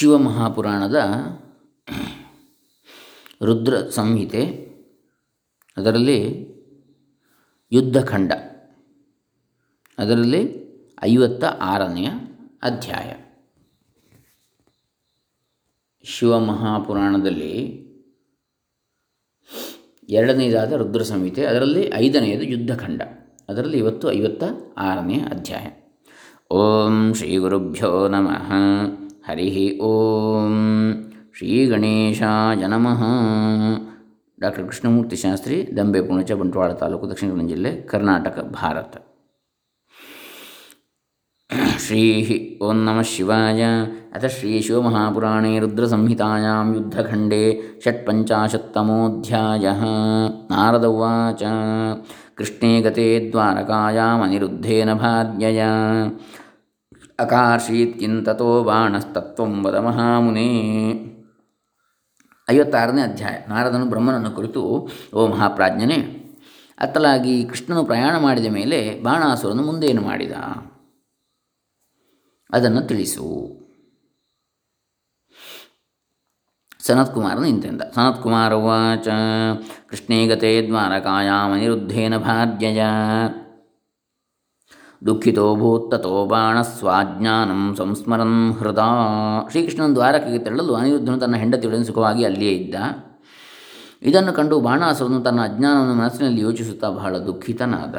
ಶಿವಮಹಾಪುರಾಣದ ರುದ್ರ ಸಂಹಿತೆ, ಅದರಲ್ಲಿ ಯುದ್ಧಖಂಡ, ಅದರಲ್ಲಿ ಐವತ್ತ ಆರನೆಯ ಅಧ್ಯಾಯ. ಶಿವಮಹಾಪುರಾಣದಲ್ಲಿ ಎರಡನೇದಾದ ರುದ್ರ ಸಂಹಿತೆ, ಅದರಲ್ಲಿ ಐದನೆಯದು ಯುದ್ಧಖಂಡ, ಅದರಲ್ಲಿ ಇವತ್ತು ಐವತ್ತ ಆರನೆಯ ಅಧ್ಯಾಯ. ಓಂ ಶ್ರೀ ಗುರುಭ್ಯೋ ನಮಃ. ಹರಿ ಓಂ. ಶ್ರೀ ಗಣೇಶಾಯ ನಮಃ. ಡಾಕ್ಟರ್ ಕೃಷ್ಣಮೂರ್ತಿ ಶಾಸ್ತ್ರಿ, ದಂಬೆ ಪುಣಚ, ಬಂಟ್ವಾಳ ತಾಲೂಕು, ದಕ್ಷಿಣ ಕನ್ನಡ ಜಿಲ್ಲೆ, ಕರ್ನಾಟಕ, ಭಾರತ. ಶ್ರೀ ಓಂ ನಮಃ ಶಿವಾಯ. ಅಥ ಶ್ರೀ ಶಿವಮಹಾಪುರಾಣೇ ರುದ್ರಸಂಹಿತಾಯಾಂ ಯುದ್ಧಖಂಡೇ ಷಟ್ಪಂಚಾಶತ್ತಮೋಧ್ಯಾಯ. ನಾರದ ಉಚ ಕೃಷ್ಣೇ ಗತೆ ದ್ವಾರಕಾಯಾಮನಿರುದ್ಧೇನ ಭಾರ್ಯಯ. ಅಕಾರ್ಷೀತ್ಕಿಂತತೋ ಬಾಣಸ್ತತ್ವಂ ವದ ಮಹಾಮುನೇ ಐವತ್ತಾರನೇ ಅಧ್ಯಾಯ. ನಾರದನು ಬ್ರಹ್ಮನನ್ನು ಕುರಿತು, ಓ ಮಹಾಪ್ರಾಜ್ಞನೇ, ಅತ್ತಲಾಗಿ ಕೃಷ್ಣನು ಪ್ರಯಾಣ ಮಾಡಿದ ಮೇಲೆ ಬಾಣಾಸುರನು ಮುಂದೇನು ಮಾಡಿದ? ಅದನ್ನು ತಿಳಿಸು. ಸನತ್ಕುಮಾರನು ಇಂತೆಂದ. ಸನತ್ಕುಮಾರ ಉಚ ಕೃಷ್ಣೇ ಗತೆ ದ್ವಾರಕಾಯಾಮನಿರುದ್ಧೇನ ಭಾರ್ಯಯ ದುಃಖಿತೋ ಬಾಣ ಸ್ವಾಜ್ಞಾನಂ ಸಂಸ್ಮರನ್ ಹೃದಾ. ಶ್ರೀಕೃಷ್ಣನ ದ್ವಾರಕೆಗೆ ತೆರಳಲು ಅನಿರುದ್ಧನು ತನ್ನ ಹೆಂಡತಿಯೊಡನೆ ಸುಖವಾಗಿ ಅಲ್ಲಿಯೇ ಇದ್ದ. ಇದನ್ನು ಕಂಡು ಬಾಣಾಸುರನು ತನ್ನ ಅಜ್ಞಾನವನ್ನು ಮನಸ್ಸಿನಲ್ಲಿ ಯೋಚಿಸುತ್ತಾ ಬಹಳ ದುಃಖಿತನಾದ.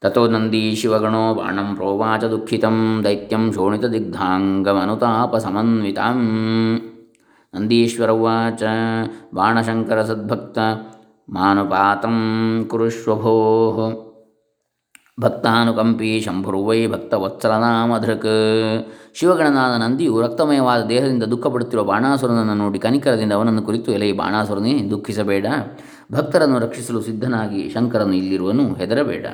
ತಥೋ ನಂದಿ ಶಿವಗಣೋ ಬಾಣಂ ಪ್ರೋವಾಚ ದುಃಖಿತಂ ದೈತ್ಯಂ ಶೋಣಿತ ದಿಗ್ಧಾಂಗಮನುತಾಪ ಸಮನ್ವಿತಾಂ. ನಂದೀಶ್ವರ ಉವಾಚ, ಬಾಣಶಂಕರ ಸದ್ಭಕ್ತ, ಮಾನುಪಾತಂ ಕುರುಷ್ವಭೋ ಭಕ್ತಾನುಕಂಪಿ ಶಂಭುರ್ವೈ ಭಕ್ತವತ್ಸಲನಾಮಧೃಕ್. ಶಿವಗಣನಾದ ನಂದಿಯು ರಕ್ತಮಯವಾದ ದೇಹದಿಂದ ದುಃಖಪಡುತ್ತಿರುವ ಬಾಣಾಸುರನನ್ನು ನೋಡಿ ಕನಿಕರದಿಂದ ಅವನನ್ನು ಕುರಿತು ಎಲೆ ಬಾಣಾಸುರನೇ, ದುಃಖಿಸಬೇಡ. ಭಕ್ತರನ್ನು ರಕ್ಷಿಸಲು ಸಿದ್ಧನಾಗಿ ಶಂಕರನು ಇಲ್ಲಿರುವನು ಹೆದರಬೇಡ.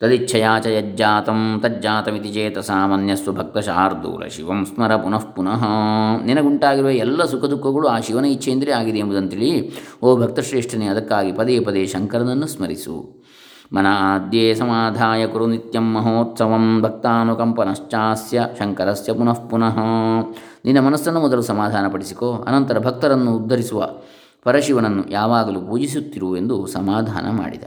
ತದಿಚ್ಛಯಾ ಚ ಯಜ್ಜಾತಂ ತಜ್ಜಾತಮಿತಿ ಚೇತ ಸಾಮಾನ್ಯಸ್ಸು ಭಕ್ತ ಶಾರ್ದೂಲ ಶಿವಂ ಸ್ಮರ ಪುನಃ ಪುನಃ. ನಿನಗುಂಟಾಗಿರುವ ಎಲ್ಲ ಸುಖ ದುಃಖಗಳು ಆ ಶಿವನ ಇಚ್ಛೆಯಿಂದಲೇ ಆಗಿದೆ ಎಂಬುದಂತೇಳಿ. ಓ ಭಕ್ತಶ್ರೇಷ್ಠನೇ, ಅದಕ್ಕಾಗಿ ಪದೇ ಪದೇ ಶಂಕರನನ್ನು ಸ್ಮರಿಸು. ಮನಾದ್ಯೇ ಸಮಾಧಾಯ ಕುರು ನಿತ್ಯಂ ಮಹೋತ್ಸವಂ ಭಕ್ತಾನುಕಂಪನಶ್ಚಾಸ್ಯ ಶಂಕರಸ್ಯ ಪುನಃ ಪುನಃ ನಿನ್ನ ಮನಸ್ಸನ್ನು ಮೊದಲು ಸಮಾಧಾನಪಡಿಸಿಕೋ, ಅನಂತರ ಭಕ್ತರನ್ನು ಉದ್ಧರಿಸುವ ಪರಶಿವನನ್ನು ಯಾವಾಗಲೂ ಪೂಜಿಸುತ್ತಿರುವೆಂದು ಸಮಾಧಾನ ಮಾಡಿದ.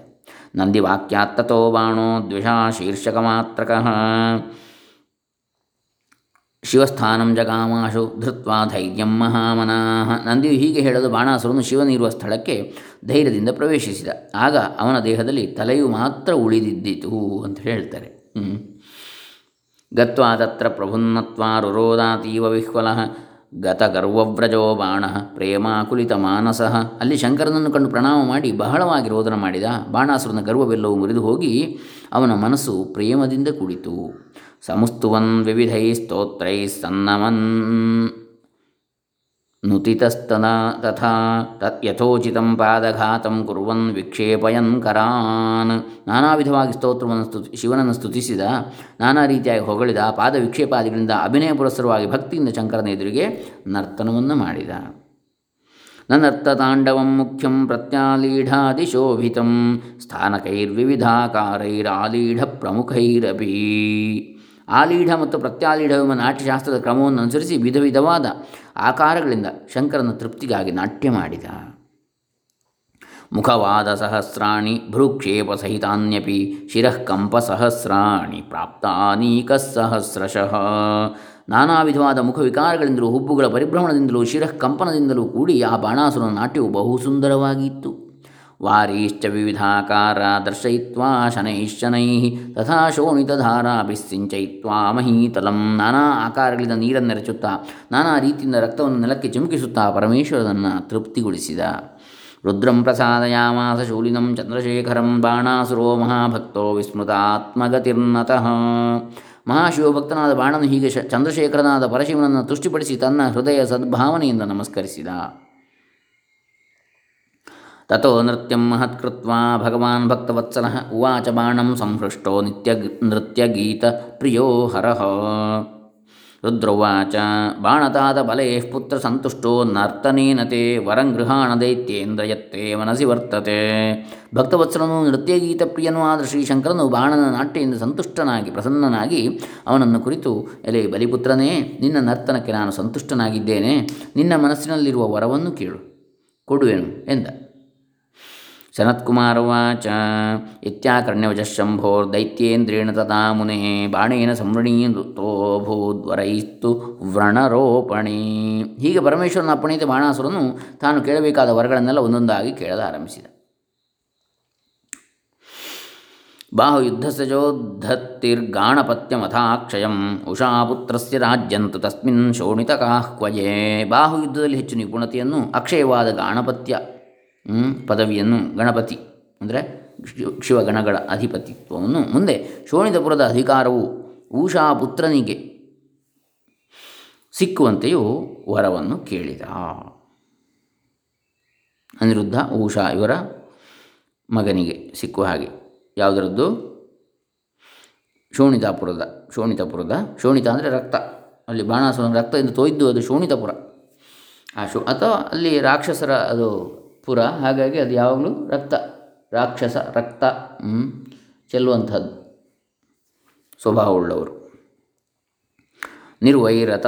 ನಂದಿವಾಕ್ಯಾತ್ತತೋ ಬಾಣೋ ದ್ವಿಷಾ ಶೀರ್ಷಕಮಾತ್ರಕಃ. ಶಿವಸ್ಥಾನಂ ಜಗಾಮಾಶು ಧೃತ್ವಾ ಧೈರ್ಯಂ ಮಹಾಮನಾಹ. ನಂದಿಯು ಹೀಗೆ ಹೇಳಲು ಬಾಣಾಸುರನು ಶಿವನಿರುವ ಸ್ಥಳಕ್ಕೆ ಧೈರ್ಯದಿಂದ ಪ್ರವೇಶಿಸಿದ. ಆಗ ಅವನ ದೇಹದಲ್ಲಿ ತಲೆಯು ಮಾತ್ರ ಉಳಿದಿದ್ದಿತು ಅಂತ ಹೇಳ್ತಾರೆ. ಗತ್ವಾ ತತ್ರ ಪ್ರಭುನ್ನತ್ವಾ ರುರೋದಾತೀವ ವಿಹ್ವಲಃ. ಗತಗರ್ವವ್ರಜೋ ಬಾಣ ಪ್ರೇಮಾಕುಲಿತ ಮಾನಸ. ಅಲ್ಲಿ ಶಂಕರನನ್ನು ಕಂಡು ಪ್ರಣಾಮ ಮಾಡಿ ಬಹಳವಾಗಿ ರೋದನ ಮಾಡಿದ. ಬಾಣಾಸುರನ ಗರ್ವವೆಲ್ಲವೂ ಮುರಿದು ಹೋಗಿ ಅವನ ಮನಸ್ಸು ಪ್ರೇಮದಿಂದ ಕುಳಿತು ಸಮಸ್ತುವನ್ ವಿವಿಧೈ ಸ್ತೋತ್ರೈ ಸನ್ನಮನ್. ನುತಿತಸ್ತನ ತಥಾ ತತ್ ಯಥೋಚಿತಂ ಪಾದಘಾತಂ ಕುರ್ವನ್ ವಿಕ್ಷೇಪಯನ್ ಕರಾನ್. ನಾನಾ ವಿಧವಾಗಿ ಸ್ತೋತ್ರವನ್ನು ಸ್ತುತಿ, ಶಿವನನ್ನು ಸ್ತುತಿಸಿದ, ನಾನಾ ರೀತಿಯಾಗಿ ಹೊಗಳಿದ ಪಾದ ವಿಕ್ಷೇಪಾದಿಗಳಿಂದ ಅಭಿನಯ ಪುರಸ್ಸರವಾಗಿ ಭಕ್ತಿಯಿಂದ ಶಂಕರನ ಎದುರಿಗೆ ನರ್ತನವನ್ನು ಮಾಡಿದ. ನರ್ತತಾಂಡವಂ ಮುಖ್ಯಂ ಪ್ರತ್ಯಾಲೀಢಾದಿಶೋಭಿತಂ ಸ್ಥಾನಕೈರ್ವಿವಿಧಾಕಾರೈರಾಲೀಢ ಪ್ರಮುಖೈರಪಿ. ಆಲೀಢ ಮತ್ತು ಪ್ರತ್ಯಾಲೀಢವೆಂಬ ನಾಟ್ಯಶಾಸ್ತ್ರದ ಕ್ರಮವನ್ನು ಅನುಸರಿಸಿ ವಿಧ ವಿಧವಾದ ಆಕಾರಗಳಿಂದ ಶಂಕರನ ತೃಪ್ತಿಗಾಗಿ ನಾಟ್ಯ ಮಾಡಿದ. ಮುಖವಾದ ಸಹಸ್ರಾಣಿ ಭ್ರೂಕ್ಷೇಪ ಸಹಿತಾನ್ಯಪಿ ಶಿರಃ ಕಂಪ ಸಹಸ್ರಾಣಿ ಪ್ರಾಪ್ತಾನೀಕ ಸಹಸ್ರಶಃ. ನಾನಾ ವಿಧವಾದ ಮುಖವಿಕಾರಗಳಿಂದಲೂ ಹುಬ್ಬುಗಳ ಪರಿಭ್ರಮಣದಿಂದಲೂ ಶಿರಃ ಕಂಪನದಿಂದಲೂ ಕೂಡಿ ಆ ಬಾಣಾಸುರನ ನಾಟ್ಯವು ಬಹು ಸುಂದರವಾಗಿತ್ತು ವಾರೀಶ್ಚ ವಿವಿಧಾಕಾರ ದರ್ಶಯಿತ್ವಾ ಶನೈಶ್ಚನೈ ತಥಾ ಶೋಣಿತಧಾರಾಭಿಸ್ಸಿಂಚಯಿತ್ವಾ ಮಹೀತಲಂ. ನಾನಾ ಆಕಾರಗಳಿಂದ ನೀರನ್ನು ನೆರಚುತ್ತಾ ನಾನಾ ರೀತಿಯಿಂದ ರಕ್ತವನ್ನು ನೆಲಕ್ಕೆ ಚಿಮುಕಿಸುತ್ತಾ ಪರಮೇಶ್ವರನನ್ನು ತೃಪ್ತಿಗೊಳಿಸಿದ. ರುದ್ರಂ ಪ್ರಸಾದಯಾಮಾಸ ಶೂಲಿನಂ ಚಂದ್ರಶೇಖರಂ ಬಾಣಾಸುರೋ ಮಹಾಭಕ್ತೋ ವಿಸ್ಮೃತಾತ್ಮಗತಿರ್ನತಃ. ಮಹಾಶಿವಭಕ್ತನಾದ ಬಾಣನು ಹೀಗೆ ಚಂದ್ರಶೇಖರನಾದ ಪರಶಿವನನ್ನು ತುಷ್ಟಿಪಡಿಸಿ ತನ್ನ ಹೃದಯ ಸದ್ಭಾವನೆಯಿಂದ ನಮಸ್ಕರಿಸಿದ. ತಥೋ ನೃತ್ಯಂ ಮಹತ್ಕೃತ್ವಾ ಭಗವಾನ್ ಭಕ್ತವತ್ಸಲ ಉವಾಚ ಬಾಣಂ ಸಂಹೃಷ್ಟೋ ನಿತ್ಯ ನೃತ್ಯಗೀತ ಪ್ರಿಯೋ ಹರಃ ರುದ್ರವಾಚ ಬಾಣತಾದ ಬಲೇ ಪುತ್ರ ಸಂತುಷ್ಟೋ ನರ್ತನೇನ ತೇ ವರಂ ಗೃಹಾಣ ದೈತ್ಯೇಂದ್ರ ಯತ್ತೇ ಮನಸಿ ವರ್ತತೆ ಭಕ್ತವತ್ಸಲನು ನೃತ್ಯಗೀತ ಪ್ರಿಯನೂ ಆದ ಶ್ರೀಶಂಕರನು ಬಾಣನ ನಾಟ್ಯದಿಂದ ಸಂತುಷ್ಟನಾಗಿ ಪ್ರಸನ್ನನಾಗಿ ಅವನನ್ನು ಕುರಿತು, ಎಲೆ ಬಲಿಪುತ್ರನೇ, ನಿನ್ನ ನರ್ತನಕ್ಕೆ ನಾನು ಸಂತುಷ್ಟನಾಗಿದ್ದೇನೆ, ನಿನ್ನ ಮನಸ್ಸಿನಲ್ಲಿರುವ ವರವನ್ನು ಕೇಳು ಕೊಡುವೆನು ಎಂದ. ಸನತ್ಕುಮಾರವಾಚ ಶಂಭೋರ್ ದೈತ್ಯೇಂದ್ರೇಣ ತಥಾ ಮುನೆ ಬಾಣೇನ ಸಂವೃಣೀತೋಭೂದ್ವರೈಸ್ತು ವ್ರಣರೋಪಣಿ ಹೀಗೆ ಪರಮೇಶ್ವರನ ಅಪ್ಪಣಿತ ಬಾಣಾಸುರನು ತಾನು ಕೇಳಬೇಕಾದ ವರಗಳನ್ನೆಲ್ಲ ಒಂದೊಂದಾಗಿ ಕೇಳಲಾರಂಭಿಸಿದ ಮಥಾಕ್ಷಯಂ ಉಷಾಪುತ್ರಸ್ಯ ರಾಜ್ಯಂತು ತಸ್ಮಿನ್ ಶೋಣಿತಕಾಹ್ವಯೇ। ಬಾಹುಯುದ್ಧದಲ್ಲಿ ಹೆಚ್ಚು ನಿಪುಣತೆಯನ್ನು ಅಕ್ಷಯವಾದ ಗಾಣಪತ್ಯ ಪದವಿಯನ್ನು ಗಣಪತಿ, ಅಂದರೆ ಶಿವಗಣಗಳ ಅಧಿಪತಿತ್ವವನ್ನು. ಮುಂದೆ ಶೋಣಿತಪುರದ ಅಧಿಕಾರವು ಊಷಾ ಪುತ್ರನಿಗೆ ಸಿಕ್ಕುವಂತೆಯೂ ವರವನ್ನು ಕೇಳಿದ. ಅನಿರುದ್ಧ ಊಷಾ ಇವರ ಮಗನಿಗೆ ಸಿಕ್ಕುವ ಹಾಗೆ. ಯಾವುದರದ್ದು? ಶೋಣಿತಾಪುರದ ಶೋಣಿತಾಪುರದ, ಶೋಣಿತ ಅಂದರೆ ರಕ್ತ. ಅಲ್ಲಿ ಬಾಣಾಸುರ ರಕ್ತದಿಂದ ತೊಯ್ದು ಅದು ಶೋಣಿತಪುರ. ಆ ಶೋ, ಅಥವಾ ಅಲ್ಲಿ ರಾಕ್ಷಸರ ಅದು ಪುರ, ಹಾಗಾಗಿ ಅದು ಯಾವಾಗಲೂ ರಕ್ತ, ರಾಕ್ಷಸ, ರಕ್ತ ಚೆಲ್ಲುವಂಥದ್ದು, ಸ್ವಭಾವವುಳ್ಳವರು. ನಿರ್ವೈರತ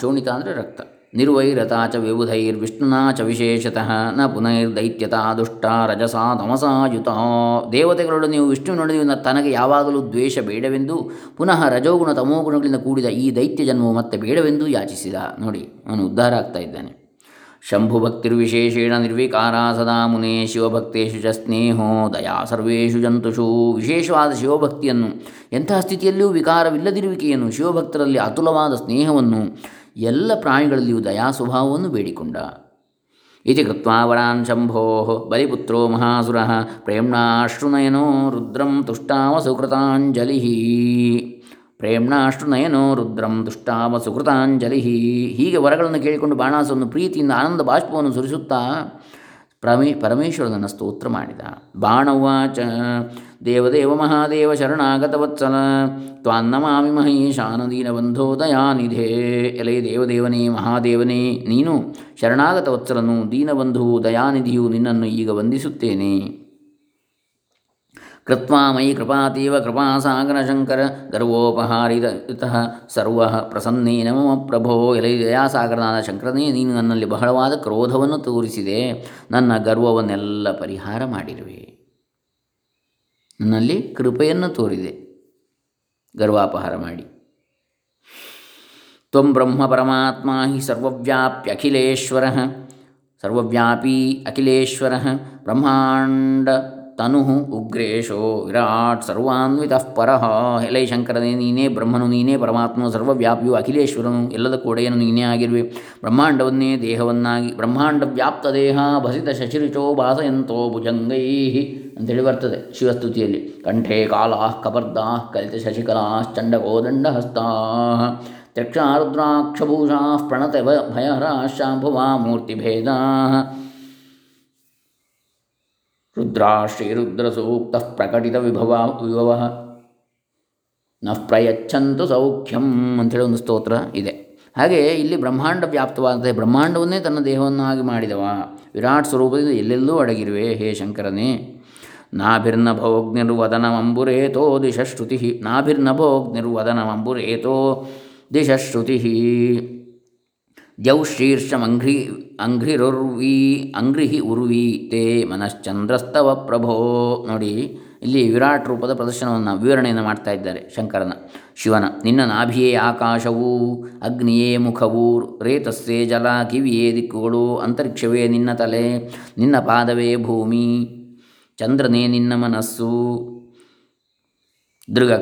ಶೋಣಿತ ಅಂದರೆ ರಕ್ತ. ನಿರ್ವೈರತ ಚ ವಿಬುಧೈರ್ವಿಷ್ಣುನಾ ಚ ವಿಶೇಷತಃ ನ ಪುನೈರ್ದೈತ್ಯತ ದುಷ್ಟ ರಜಸಾ ತಮಸಾಯುತ ದೇವತೆಗಳೊಡನೆ ನೀವು ವಿಷ್ಣುವಿನೊಡನೆ ತನಗೆ ಯಾವಾಗಲೂ ದ್ವೇಷ ಬೇಡವೆಂದು, ಪುನಃ ರಜೋಗುಣ ತಮೋಗುಣಗಳಿಂದ ಕೂಡಿದ ಈ ದೈತ್ಯ ಜನ್ಮವು ಮತ್ತೆ ಬೇಡವೆಂದು ಯಾಚಿಸಿದ. ನೋಡಿ, ಅವನು ಉದ್ಧಾರ ಆಗ್ತಾ ಇದ್ದಾನೆ. ಶಂಭುಭಕ್ತಿರ್ವಿಶೇಷೇಣ ನಿರ್ವಿಕಾರ ಸದಾ ಮುನೇ ಶಿವಭಕ್ತೇಶು ಚ ಸ್ನೇಹೋ ದಯಾ ಸರ್ವೇಷು ಜಂತುಷು ವಿಶೇಷವಾದ ಶಿವಭಕ್ತಿಯನ್ನು ಎಂತಹ ಸ್ಥಿತಿಯಲ್ಲಿಯೂ ವಿಕಾರವಿಲ್ಲದಿರುವಿಕೆಯನ್ನು, ಶಿವಭಕ್ತರಲ್ಲಿ ಅತುಲವಾದ ಸ್ನೇಹವನ್ನು, ಎಲ್ಲ ಪ್ರಾಣಿಗಳಲ್ಲಿಯೂ ದಯಾ ಸ್ವಭಾವವನ್ನು ಬೇಡಿಕೊಂಡ. ಇತಿ ಕೃತ್ವಾವರಾನ್ ಶಂಭೋ ಬಲಿಪುತ್ರೋ ಮಹಾಸುರ, ಪ್ರೇಮ್ಣಾಶ್ರುನಯನೋ ರುದ್ರಂ ತುಷ್ಟಾವ ಪ್ರೇಮ್ನಾಷ್ಟು ನಯನೋ ರುದ್ರಂ ದುಷ್ಟಾವ ಸುಕೃತಾಂಜಲಿ. ಹೀಗೆ ವರಗಳನ್ನು ಕೇಳಿಕೊಂಡು ಬಾಣಾಸವನ್ನು ಪ್ರೀತಿಯಿಂದ ಆನಂದ ಬಾಷ್ಪವನ್ನು ಸುರಿಸುತ್ತಾ ಪ್ರಮೇ, ಪರಮೇಶ್ವರನನ್ನು ಸ್ತೋತ್ರ ಮಾಡಿದ. ಬಾಣವಾಚ ದೇವದೇವ ಮಹಾದೇವ ಶರಣಾಗತವತ್ಸಲ ತ್ವಾನ್ನಮಾಮಿ ಮಹೇಶಾನ ದೀನಬಂಧೋ ದಯಾನಿಧೇ ಎಲೆ ದೇವದೇವನೇ, ಮಹಾದೇವನೇ, ನೀನು ಶರಣಾಗತವತ್ಸಲನು ದೀನಬಂಧುವು ದಯಾನಿಧಿಯು ನಿನ್ನನ್ನು ಈಗ ವಂದಿಸುತ್ತೇನೆ. ಕೃತ್ವಾ ಮಯಿ ಕೃಪಾತೀವ ಕೃಪಾಸಾಗರಶಂಕರ ಗರ್ವೋಪಹಾರಿತಃ ಸರ್ವ ಪ್ರಸನ್ನೇನ ಮಮ ಪ್ರಭೋ ಎಲೆ ದಯಾಸಾಗರನಾದ ಶಂಕರನೇ ನೀನು ನನ್ನಲ್ಲಿ ಬಹಳವಾದ ಕ್ರೋಧವನ್ನು ತೋರಿಸಿದೆ. ನನ್ನ ಗರ್ವವನ್ನೆಲ್ಲ ಪರಿಹಾರ ಮಾಡಿರುವೆ. ನನ್ನಲ್ಲಿ ಕೃಪೆಯನ್ನು ತೋರಿದೆ. ಗರ್ವಾಪಹಾರ ಮಾಡಿ. ತ್ವ ಬ್ರಹ್ಮ ಪರಮಾತ್ಮ ಹಿ ಸರ್ವ್ಯಾಪ್ಯಖಿಲೇಶ್ವರ ಸರ್ವವ್ಯಾಪಿ ಅಖಿಲೇಶ್ವರ. ಬ್ರಹ್ಮಾಂಡ ತನು ಉಗ್ರೇಶೋ ವಿರಾಟ್ ಸರ್ವಾನ್ವಿತ ಪರಹ. ಎಲೈ ಶಂಕರನೇ, ನೀನೇ ಬ್ರಹ್ಮನು, ನೀನೇ ಪರಮಾತ್ಮನು, ಸರ್ವವ್ಯಾಪಿಯು ಅಖಿಲೇಶ್ವರನು, ಎಲ್ಲದ ಕೊಡೆಯನ್ನು ನೀನೇ ಆಗಿರುವೆ. ಬ್ರಹ್ಮಾಂಡವನ್ನೇ ದೇಹವನ್ನಾಗಿ, ಬ್ರಹ್ಮಾಂಡ ವ್ಯಾಪ್ತ ದೇಹ, ಭಸಿತ ಶಶಿರುಚೋ ಭಾಸಯಂತೋ ಭುಜಂಗೈ ಅಂತೇಳಿ ಬರ್ತದೆ ಶಿವಸ್ತುತಿಯಲ್ಲಿ. ಕಂಠೆ ಕಾಲಾ ಕಪರ್ದಾ ಕಲಿತ ಶಶಿಕಲಾಶ್ಚಂಡಕೋದಂಡಹಸ್ತಾ ತ್ಯಕ್ಷಾರುದ್ರಾಕ್ಷಭೂಷಾ ಪ್ರಣತ ಭಯಹರಾ ಶಾಂಭುವಾ ಮೂರ್ತಿಭೇದಾ. ರುದ್ರಾ ಶ್ರೀರುದ್ರಸೂಕ್ತ ಪ್ರಕಟಿತ ವಿಭವ ವಿಭವ ನ ಪ್ರಯಚ್ಛಂತು ಸೌಖ್ಯಂ ಅಂಥೇಳಿ ಒಂದು ಸ್ತೋತ್ರ ಇದೆ. ಹಾಗೆ ಇಲ್ಲಿ ಬ್ರಹ್ಮಾಂಡ ವ್ಯಾಪ್ತವಾದಂತೆ ಬ್ರಹ್ಮಾಂಡವನ್ನೇ ತನ್ನ ದೇಹವನ್ನಾಗಿ ಮಾಡಿದವ. ವಿರಾಟ್ ಸ್ವರೂಪದಿಂದ ಎಲ್ಲೆಲ್ಲೂ ಅಡಗಿರುವೆ, ಹೇ ಶಂಕರನೇ. ನಾಭಿರ್ನಭೋಗ್ನಿರ್ವದನಮಂಬುರೇತೋ ದಿಶಶ್ರುತಿ ನಾಭಿರ್ನಭೋಗ್ನಿರ್ವದನಮಂಬುರೇತೋ ದಿಶಶ್ರುತಿ. ದ್ಯೌಶೀರ್ಷಮಂಘ್ರಿ ಅಂಘ್ರಿರುರ್ವಿ ಅಂಘ್ರಿಹಿ ಉರ್ವಿ ತೇ ಮನಶ್ಚಂದ್ರಸ್ತವ ಪ್ರಭೋ ನೋಡಿ, ಇಲ್ಲಿ ವಿರಾಟ್ ರೂಪದ ಪ್ರದರ್ಶನವನ್ನು, ವಿವರಣೆಯನ್ನು ಮಾಡ್ತಾ ಇದ್ದಾರೆ ಶಂಕರನ. ಶಿವನ, ನಿನ್ನ ನಾಭಿಯೇ ಆಕಾಶವು, ಅಗ್ನಿಯೇ ಮುಖವು, ರೇತಸ್ಸೇ ಜಲ, ಕಿವಿಯೇ ದಿಕ್ಕುಗಳು, ಅಂತರಿಕ್ಷವೇ ನಿನ್ನ ತಲೆ, ನಿನ್ನ ಪಾದವೇ ಭೂಮಿ, ಚಂದ್ರನೇ ನಿನ್ನ ಮನಸ್ಸು. ದೃಗ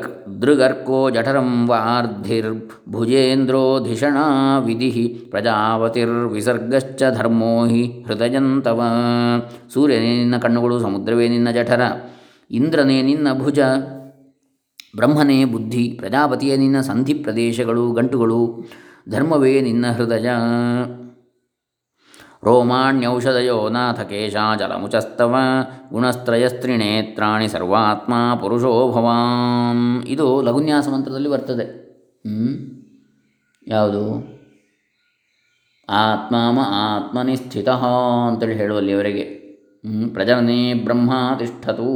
ದೃಗರ್ಕೋ ಜಠರಂ ವಾರ್ಧಿರ್ಭುಜೇಂದ್ರೋಧಿಷಣಾ ವಿಧಿ ಪ್ರಜಾಪತಿರ್ವಿಸರ್ಗಶ್ಚ ಧರ್ಮೋ ಹಿ ಹೃದಯಂತವ. ಸೂರ್ಯನೇ ನಿನ್ನ ಕಣ್ಣುಗಳು, ಸಮುದ್ರವೇ ನಿನ್ನ ಜಠರ. ಇಂದ್ರನೇ ನಿನ್ನ ಭುಜ. ಬ್ರಹ್ಮನೇ ಬುದ್ಧಿ. ಪ್ರಜಾಪತಿಯೇ ನಿನ್ನ ಸಂಧಿ ಪ್ರದೇಶಗಳು ಗಂಟುಗಳು. ಧರ್ಮವೇ ನಿನ್ನ ಹೃದಯ. ರೋಮಾಣ್ಯೌಷಧಯೋ ನಾಥ ಕೇಶಾಚಲಮುಚಸ್ತವ ಗುಣಸ್ತ್ರಯಸ್ತ್ರಿನೇತ್ರಾಣಿ ಸರ್ವಾತ್ಮ ಪುರುಷೋ ಭವಾಂ. ಇದು ಲಘುನ್ಯಾಸ ಮಂತ್ರದಲ್ಲಿ ಬರ್ತದೆ. ಯಾವುದು? ಆತ್ಮಾಮ ಆತ್ಮನಿ ಸ್ಥಿತ ಅಂತೇಳಿ ಹೇಳುವಲ್ಲಿಯವರೆಗೆ ಪ್ರಜನನೇ ಬ್ರಹ್ಮ ತಿಷ್ಠತು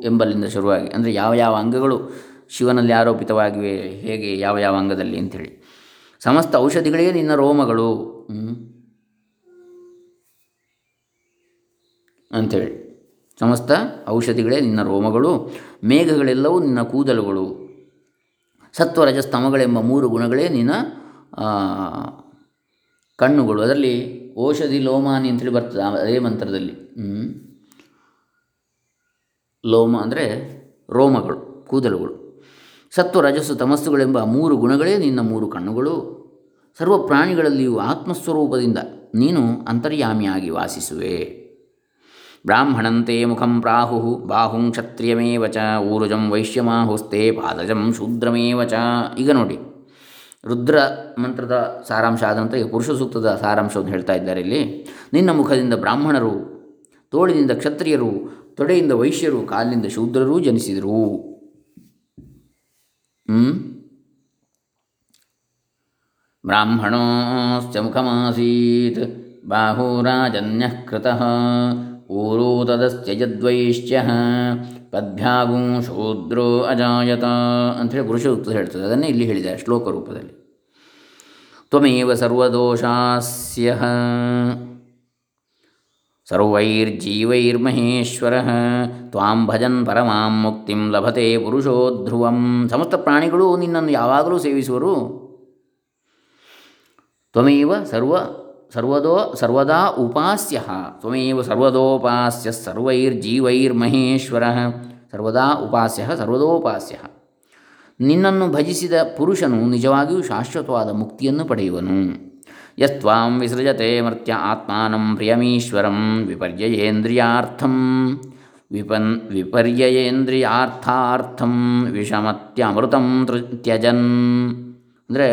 ಎಂಬಲ್ಲಿಂದ ಶುರುವಾಗಿ, ಅಂದರೆ ಯಾವ ಯಾವ ಅಂಗಗಳು ಶಿವನಲ್ಲಿ ಆರೋಪಿತವಾಗಿವೆ, ಹೇಗೆ ಯಾವ ಯಾವ ಅಂಗದಲ್ಲಿ ಅಂಥೇಳಿ ಸಮಸ್ತ ಔಷಧಿಗಳೇ ನಿನ್ನ ರೋಮಗಳು. ಅಂಥೇಳಿ. ಸಮಸ್ತ ಔಷಧಿಗಳೇ ನಿನ್ನ ರೋಮಗಳು, ಮೇಘಗಳೆಲ್ಲವೂ ನಿನ್ನ ಕೂದಲುಗಳು. ಸತ್ವರಜಸ್ತಮಗಳೆಂಬ ಮೂರು ಗುಣಗಳೇ ನಿನ್ನ ಕಣ್ಣುಗಳು. ಅದರಲ್ಲಿ ಔಷಧಿ ಲೋಮಾನಿ ಅಂತೇಳಿ ಬರ್ತದೆ ಅದೇ ಮಂತ್ರದಲ್ಲಿ. ಲೋಮ ಅಂದರೆ ರೋಮಗಳು, ಕೂದಲುಗಳು. ಸತ್ವ ರಜಸ್ಸು ತಮಸ್ಸುಗಳೆಂಬ ಮೂರು ಗುಣಗಳೇ ನಿನ್ನ ಮೂರು ಕಣ್ಣುಗಳು. ಸರ್ವ ಪ್ರಾಣಿಗಳಲ್ಲಿಯೂ ಆತ್ಮಸ್ವರೂಪದಿಂದ ನೀನು ಅಂತರ್ಯಾಮಿಯಾಗಿ ವಾಸಿಸುವೆ. ಬ್ರಾಹ್ಮಣಂತೆ ಮುಖಂ ಪ್ರಾಹು, ಬಾಹುಂ ಕ್ಷತ್ರಿಯಮೇವ ಚ, ಊರುಜಂ ವೈಶ್ಯಮಾಹುಸ್ತೆ, ಪಾದಜಂ ಶೂದ್ರಮೇವ ಚ. ಈಗ ನೋಡಿ, ರುದ್ರ ಮಂತ್ರದ ಸಾರಾಂಶ ಆದಂಥ ಈಗ ಪುರುಷ ಸೂಕ್ತದ ಸಾರಾಂಶವನ್ನು ಹೇಳ್ತಾ ಇದ್ದಾರೆ ಇಲ್ಲಿ. ನಿನ್ನ ಮುಖದಿಂದ ಬ್ರಾಹ್ಮಣರು, ತೋಳಿನಿಂದ ಕ್ಷತ್ರಿಯರು, ತೊಡೆಯಿಂದ ವೈಶ್ಯರು, ಕಾಲಿನಿಂದ ಶೂದ್ರರೂ ಜನಿಸಿದರು. ಬ್ರಾಹ್ಮಣೋಶ್ಚ ಮುಖಮಾಸೀತ್ ಬಾಹುರಾಜನ್ಯಃ ಕೃತಃ. ಊರು ತದಸ್ಯ ಯದ್ವೈಶ್ಚ್ಯ ಶೂದ್ರೋ ಅಜಾಯತ ಅಂಥೇಳಿ ಪುರುಷ ಉತ್ತರ ಹೇಳ್ತದೆ ಅದನ್ನೇ ಇಲ್ಲಿ ಹೇಳಿದ್ದಾರೆ ಶ್ಲೋಕ ರೂಪದಲ್ಲಿ. ತ್ವಮೇವ ಸರ್ವದೋಷಾಸ್ಯ. ಸರ್ವೈರ್ಜೀವೈರ್ಮಹೇಶ್ವರ. ತ್ವಾಂ ಭಜನ್ ಪರಮಾಂ ಮುಕ್ತಿಂ ಲಭತೆ ಪುರುಷೋ ಧ್ರುವಂ ಸಮಸ್ತ ಪ್ರಾಣಿಗಳು ನಿನ್ನನ್ನು ಯಾವಾಗಲೂ ಸೇವಿಸುವರು. ತ್ವಮೇವ ಸರ್ವ ಸರ್ವದೋ ಸರ್ವದಾ ಉಪಾಸ್ಯ. ತ್ವಮೇವ ಸರ್ವದೋಪಾಸ್ಯ ಸರ್ವೈರ್ಜೀವೈರ್ಮಹೇಶ್ವರ. ಸರ್ವದಾ ಉಪಾಸ್ಯ ಸರ್ವದೋಪಾಸ್ಯ. ನಿನ್ನನ್ನು ಭಜಿಸಿದ ಪುರುಷನು ನಿಜವಾಗಿಯೂ ಶಾಶ್ವತವಾದ ಮುಕ್ತಿಯನ್ನು ಪಡೆಯುವನು. ಯಸ್ತ್ವಾಂ ವಿಸೃಜತೆ ಮರ್ತ್ಯ ಆತ್ಮಾನಂ ಪ್ರಿಯಮೀಶ್ವರಂ ವಿಪರ್ಯಯೇಂದ್ರಿಯಾರ್ಥಂ. ವಿಪನ್ ವಿಪರ್ಯಯೇಂದ್ರಿಯಾರ್ಥಾರ್ಥಂ ವಿಷಮತ್ಯಮೃತಂ ತ್ಯಜನ್ ಅಂದರೆ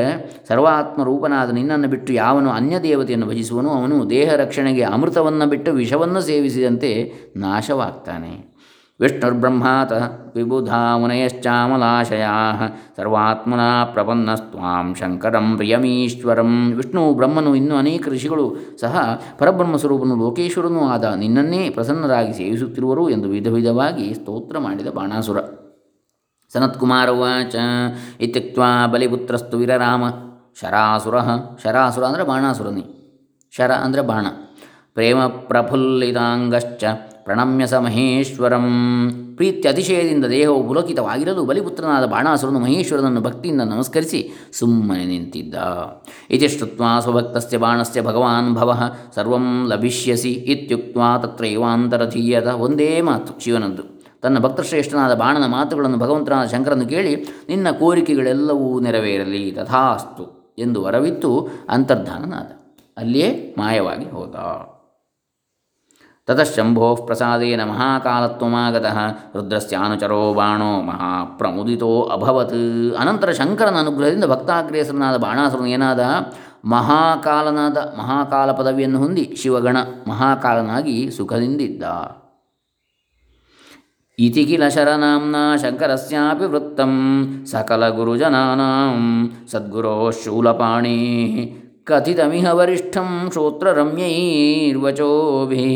ಸರ್ವಾತ್ಮ ರೂಪನಾದ ನಿನ್ನನ್ನು ಬಿಟ್ಟು ಯಾವನು ಅನ್ಯ ದೇವತೆಯನ್ನು ಭಜಿಸುವನು, ಅವನು ದೇಹ ರಕ್ಷಣೆಗೆ ಅಮೃತವನ್ನು ಬಿಟ್ಟು ವಿಷವನ್ನು ಸೇವಿಸಿದಂತೆ ನಾಶವಾಗ್ತಾನೆ. ವಿಷ್ಣುರ್ಬ್ರಹ್ಮಾತ ವಿಬುಧಾ ಮುನಯಶ್ಚಾಮಲಾಶಯಾ ಸರ್ವಾತ್ಮನ ಪ್ರಪನ್ನಸ್ವಾಂ ಶಂಕರಂ ಪ್ರಿಯಮೀಶ್ವರಂ. ವಿಷ್ಣು ಬ್ರಹ್ಮನು ಇನ್ನೂ ಅನೇಕ ಋಷಿಗಳು ಸಹ ಪರಬ್ರಹ್ಮ ಸ್ವರೂಪನು ಲೋಕೇಶ್ವರನೂ ಆದ ನಿನ್ನನ್ನೇ ಪ್ರಸನ್ನರಾಗಿ ಸೇವಿಸುತ್ತಿರುವರು ಎಂದು ವಿಧ ವಿಧವಾಗಿ ಸ್ತೋತ್ರ ಮಾಡಿದ ಬಾಣಾಸುರ. ಸನತ್ಕುಮಾರ ಉಚ ಇತ್ಯುಕ್ತ ಬಲಿಪುತ್ರಸ್ತು ವಿರರಾಮ ಶರಾಸುರ ಶರಾಸುರ ಅಂದರೆ ಬಾಣಾಸುರನಿ ಶರ ಅಂದರೆ ಬಾಣ। ಪ್ರೇಮ ಪ್ರಫುಲ್ಲಿತಾಂಗಶ್ಚ ಪ್ರಣಮ್ಯ ಸ ಮಹೇಶ್ವರಂ। ಪ್ರೀತಿ ಅತಿಶಯದಿಂದ ದೇಹವು ಪುಲಕಿತವಾಗಿರಲು ಬಲಿಪುತ್ರನಾದ ಬಾಣಾಸುರನು ಮಹೇಶ್ವರನನ್ನು ಭಕ್ತಿಯಿಂದ ನಮಸ್ಕರಿಸಿ ಸುಮ್ಮನೆ ನಿಂತಿದ್ದ। ಇತಿ ಶ್ರುತ್ವ ಸ್ವಭಕ್ತಸ್ಯ ಬಾಣಸ್ಯ ಭಗವಾನ್ ಭವ, ಸರ್ವಂ ಲಭಿಷ್ಯಸಿ। ಇತ್ಯುಕ್ತ ತತ್ರೈವಾಂತರಧೀಯತ ಒಂದೇ ಮಾತು, ಶಿವನದ್ದು। ತನ್ನ ಭಕ್ತಶ್ರೇಷ್ಠನಾದ ಬಾಣನ ಮಾತುಗಳನ್ನು ಭಗವಂತನಾದ ಶಂಕರನ್ನು ಕೇಳಿ, ನಿನ್ನ ಕೋರಿಕೆಗಳೆಲ್ಲವೂ ನೆರವೇರಲಿ, ತಥಾಸ್ತು ಎಂದು ವರವಿತ್ತು ಅಂತರ್ಧಾನನಾದ. ಅಲ್ಲಿಯೇ ಮಾಯವಾಗಿ ಹೋದ. ತತಃಶಂಭೋ ಪ್ರಸಾದೇನ ಮಹಾಕಾಲತ್ವಮಾಗತಃ, ರುದ್ರಸ್ಯಾನುಚರೋ ಬಾಣೋ ಮಹಾಪ್ರಮುದಿತೋ ಅಭವತ್. ಅನಂತರ ಶಂಕರನ ಅನುಗ್ರಹದಿಂದ ಭಕ್ತಾಗ್ರೇಸರನಾದ ಬಾಣಾಸುರನು ಏನಾದ? ಮಹಾಕಾಲನಾದ ಮಹಾಕಾಲ ಪದವಿಯನ್ನು ಹೊಂದಿ ಶಿವಗಣ ಮಹಾಕಾಲನಾಗಿ ಸುಖದಿಂದಿದ್ದ. ಇತಿ ಕಿಲ ಶರನಾಂನ ಶಂಕರಸ್ಯಾಪಿ ವೃತ್ತಂ ಸಕಲಗುರುಜನಾನಾಂ ಸದ್ಗುರೋ ಶೂಲಪಾಣಿ ಕಥಿತಮಿಹ ವರಿಷ್ಠಂ ಶ್ರೋತ್ರರಮ್ಯೈರ್ವಚೋಭಿः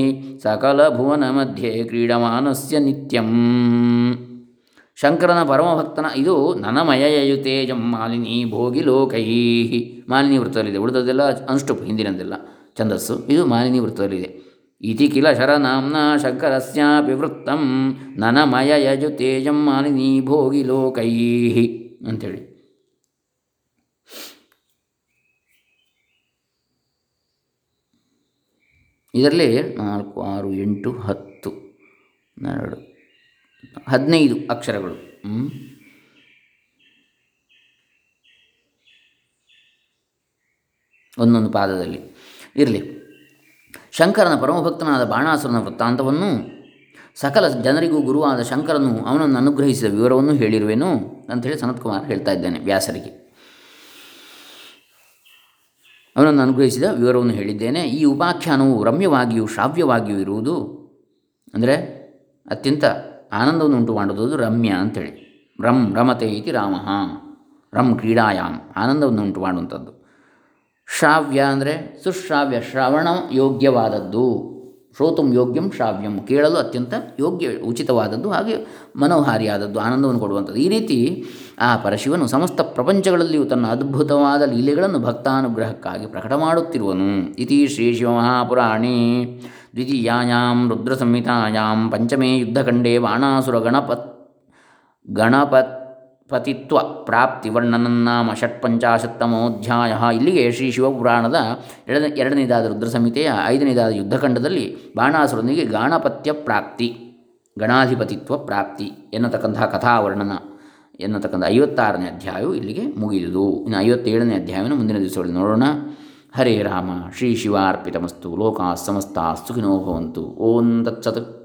ಮಧ್ಯೆ ಕ್ರೀಡಮಾನಸ್ಯ ನಿತ್ಯಂ ಶಂಕರನ ಪರಮಭಕ್ತನ ಇದು ನನಮಯಯುತೇಜಂ ಮಾಲಿನಿ ಭೋಗಿ ಲೋಕೈ। ಮಾಲಿನಿ ವೃತ್ತದಲ್ಲಿದೆ ಉಳಿದದೆಲ್ಲ ಅನುಷ್ಠುಪ್ ಹಿಂದಿನದೆಲ್ಲ ಛಂದಸ್ಸು, ಇದು ಮಾಲಿನಿ ವೃತ್ತದಲ್ಲಿದೆ। ಇತಿ ಕಿಲ ಶರನಾಂನ ಶಂಕರಸ್ಯಾಪಿ ವೃತ್ತಂ ನನಮಯ ಯಜು ತೇಜಂ ಮಾಲಿನಿ ಭೋಗಿ ಲೋಕೈ ಅಂಥೇಳಿ ಇದರಲ್ಲಿ ನಾಲ್ಕು, ಆರು, ಎಂಟು, ಹತ್ತು ಎರಡು ಹದಿನೈದು ಅಕ್ಷರಗಳು. ಒಂದೊಂದು ಪಾದದಲ್ಲಿ. ಇರಲಿ. ಶಂಕರನ ಪರಮಭಕ್ತನಾದ ಬಾಣಾಸುರನ ವೃತ್ತಾಂತವನ್ನು ಸಕಲ ಜನರಿಗೂ ಗುರುವಾದ ಶಂಕರನು ಅವನನ್ನು ಅನುಗ್ರಹಿಸಿದ ವಿವರವನ್ನು ಹೇಳಿರುವೆನು ಅಂಥೇಳಿ ಸನತ್ಕುಮಾರ್ ಹೇಳ್ತಾ ಇದ್ದೇನೆ ವ್ಯಾಸರಿಗೆ. ಅವನನ್ನು ಅನುಗ್ರಹಿಸಿದ ವಿವರವನ್ನು ಹೇಳಿದ್ದೇನೆ. ಈ ಉಪಾಖ್ಯಾನವು ರಮ್ಯವಾಗಿಯೂ ಶ್ರಾವ್ಯವಾಗಿಯೂ ಇರುವುದು ಅಂದರೆ ಅತ್ಯಂತ ಆನಂದವನ್ನು ಉಂಟು ಮಾಡುವುದು ರಮ್ಯ ಅಂಥೇಳಿ. ರಂ ರಮತೆ ಇತಿ ರಾಮ. ರಮ್ ಕ್ರೀಡಾಯಾಮ್ ಆನಂದವನ್ನು ಉಂಟು ಮಾಡುವಂಥದ್ದು ಶ್ರಾವ್ಯ ಅಂದರೆ ಸುಶ್ರಾವ್ಯ, ಶ್ರವಣ ಯೋಗ್ಯವಾದದ್ದು. ಶ್ರೋತುಂ ಯೋಗ್ಯಂ ಶ್ರಾವ್ಯಂ ಕೇಳಲು ಅತ್ಯಂತ ಯೋಗ್ಯ, ಉಚಿತವಾದದ್ದು ಹಾಗೆ ಮನೋಹಾರಿಯಾದದ್ದು, ಆನಂದವನ್ನು ಕೊಡುವಂಥದ್ದು. ಈ ರೀತಿ ಆ ಪರಶಿವನು ಸಮಸ್ತ ಪ್ರಪಂಚಗಳಲ್ಲಿಯೂ ತನ್ನ ಅದ್ಭುತವಾದ ಲೀಲೆಗಳನ್ನು ಭಕ್ತಾನುಗ್ರಹಕ್ಕಾಗಿ ಪ್ರಕಟ ಮಾಡುತ್ತಿರುವನು. ಇತಿ ಶ್ರೀ ಶಿವಮಹಾಪುರಾಣಿ. ದ್ವಿತೀಯಾಂ ರುದ್ರ ಸಂಹಿತಾಯಾಂ ಪಂಚಮೇ ಯುದ್ಧಖಂಡೇ ಬಾಣಾಸುರ ಗಣಪತ್ ಗಣಪತ್ ಪತಿತ್ವ ಪ್ರಾಪ್ತಿ ವರ್ಣನನ್ನಾಮ ಷಟ್ಪಂಚಾಶತ್ತಮೋಧ್ಯಾಯ ಇಲ್ಲಿಗೆ ಶ್ರೀ ಶಿವಪುರಾಣದ ಎರಡನೇ ಎರಡನೇದಾದ ರುದ್ರ ಸಂಹಿತೆಯ ಐದನೇದಾದ ಯುದ್ಧಖಂಡದಲ್ಲಿ ಬಾಣಾಸುರನಿಗೆ ಗಾಣಪತ್ಯ ಪ್ರಾಪ್ತಿ, ಗಣಾಧಿಪತಿತ್ವ ಪ್ರಾಪ್ತಿ ಎನ್ನತಕ್ಕಂತಹ ಕಥಾವರ್ಣನ ಎನ್ನತಕ್ಕಂಥ ಐವತ್ತಾರನೇ ಅಧ್ಯಾಯವು ಇಲ್ಲಿಗೆ ಮುಗಿದುದು ಇನ್ನು ಐವತ್ತೇಳನೇ ಅಧ್ಯಾಯವನ್ನು ಮುಂದಿನ ದಿವಸಗಳಲ್ಲಿ ನೋಡೋಣ. ಹರೇ ರಾಮ, ಶ್ರೀ ಶಿವಾರ್ಪಿತಮಸ್ತು ಲೋಕಾ ಸಮಸ್ತ ಸುಖಿನೋ ಭವಂತು. ಓಂ ತತ್ಸತ್.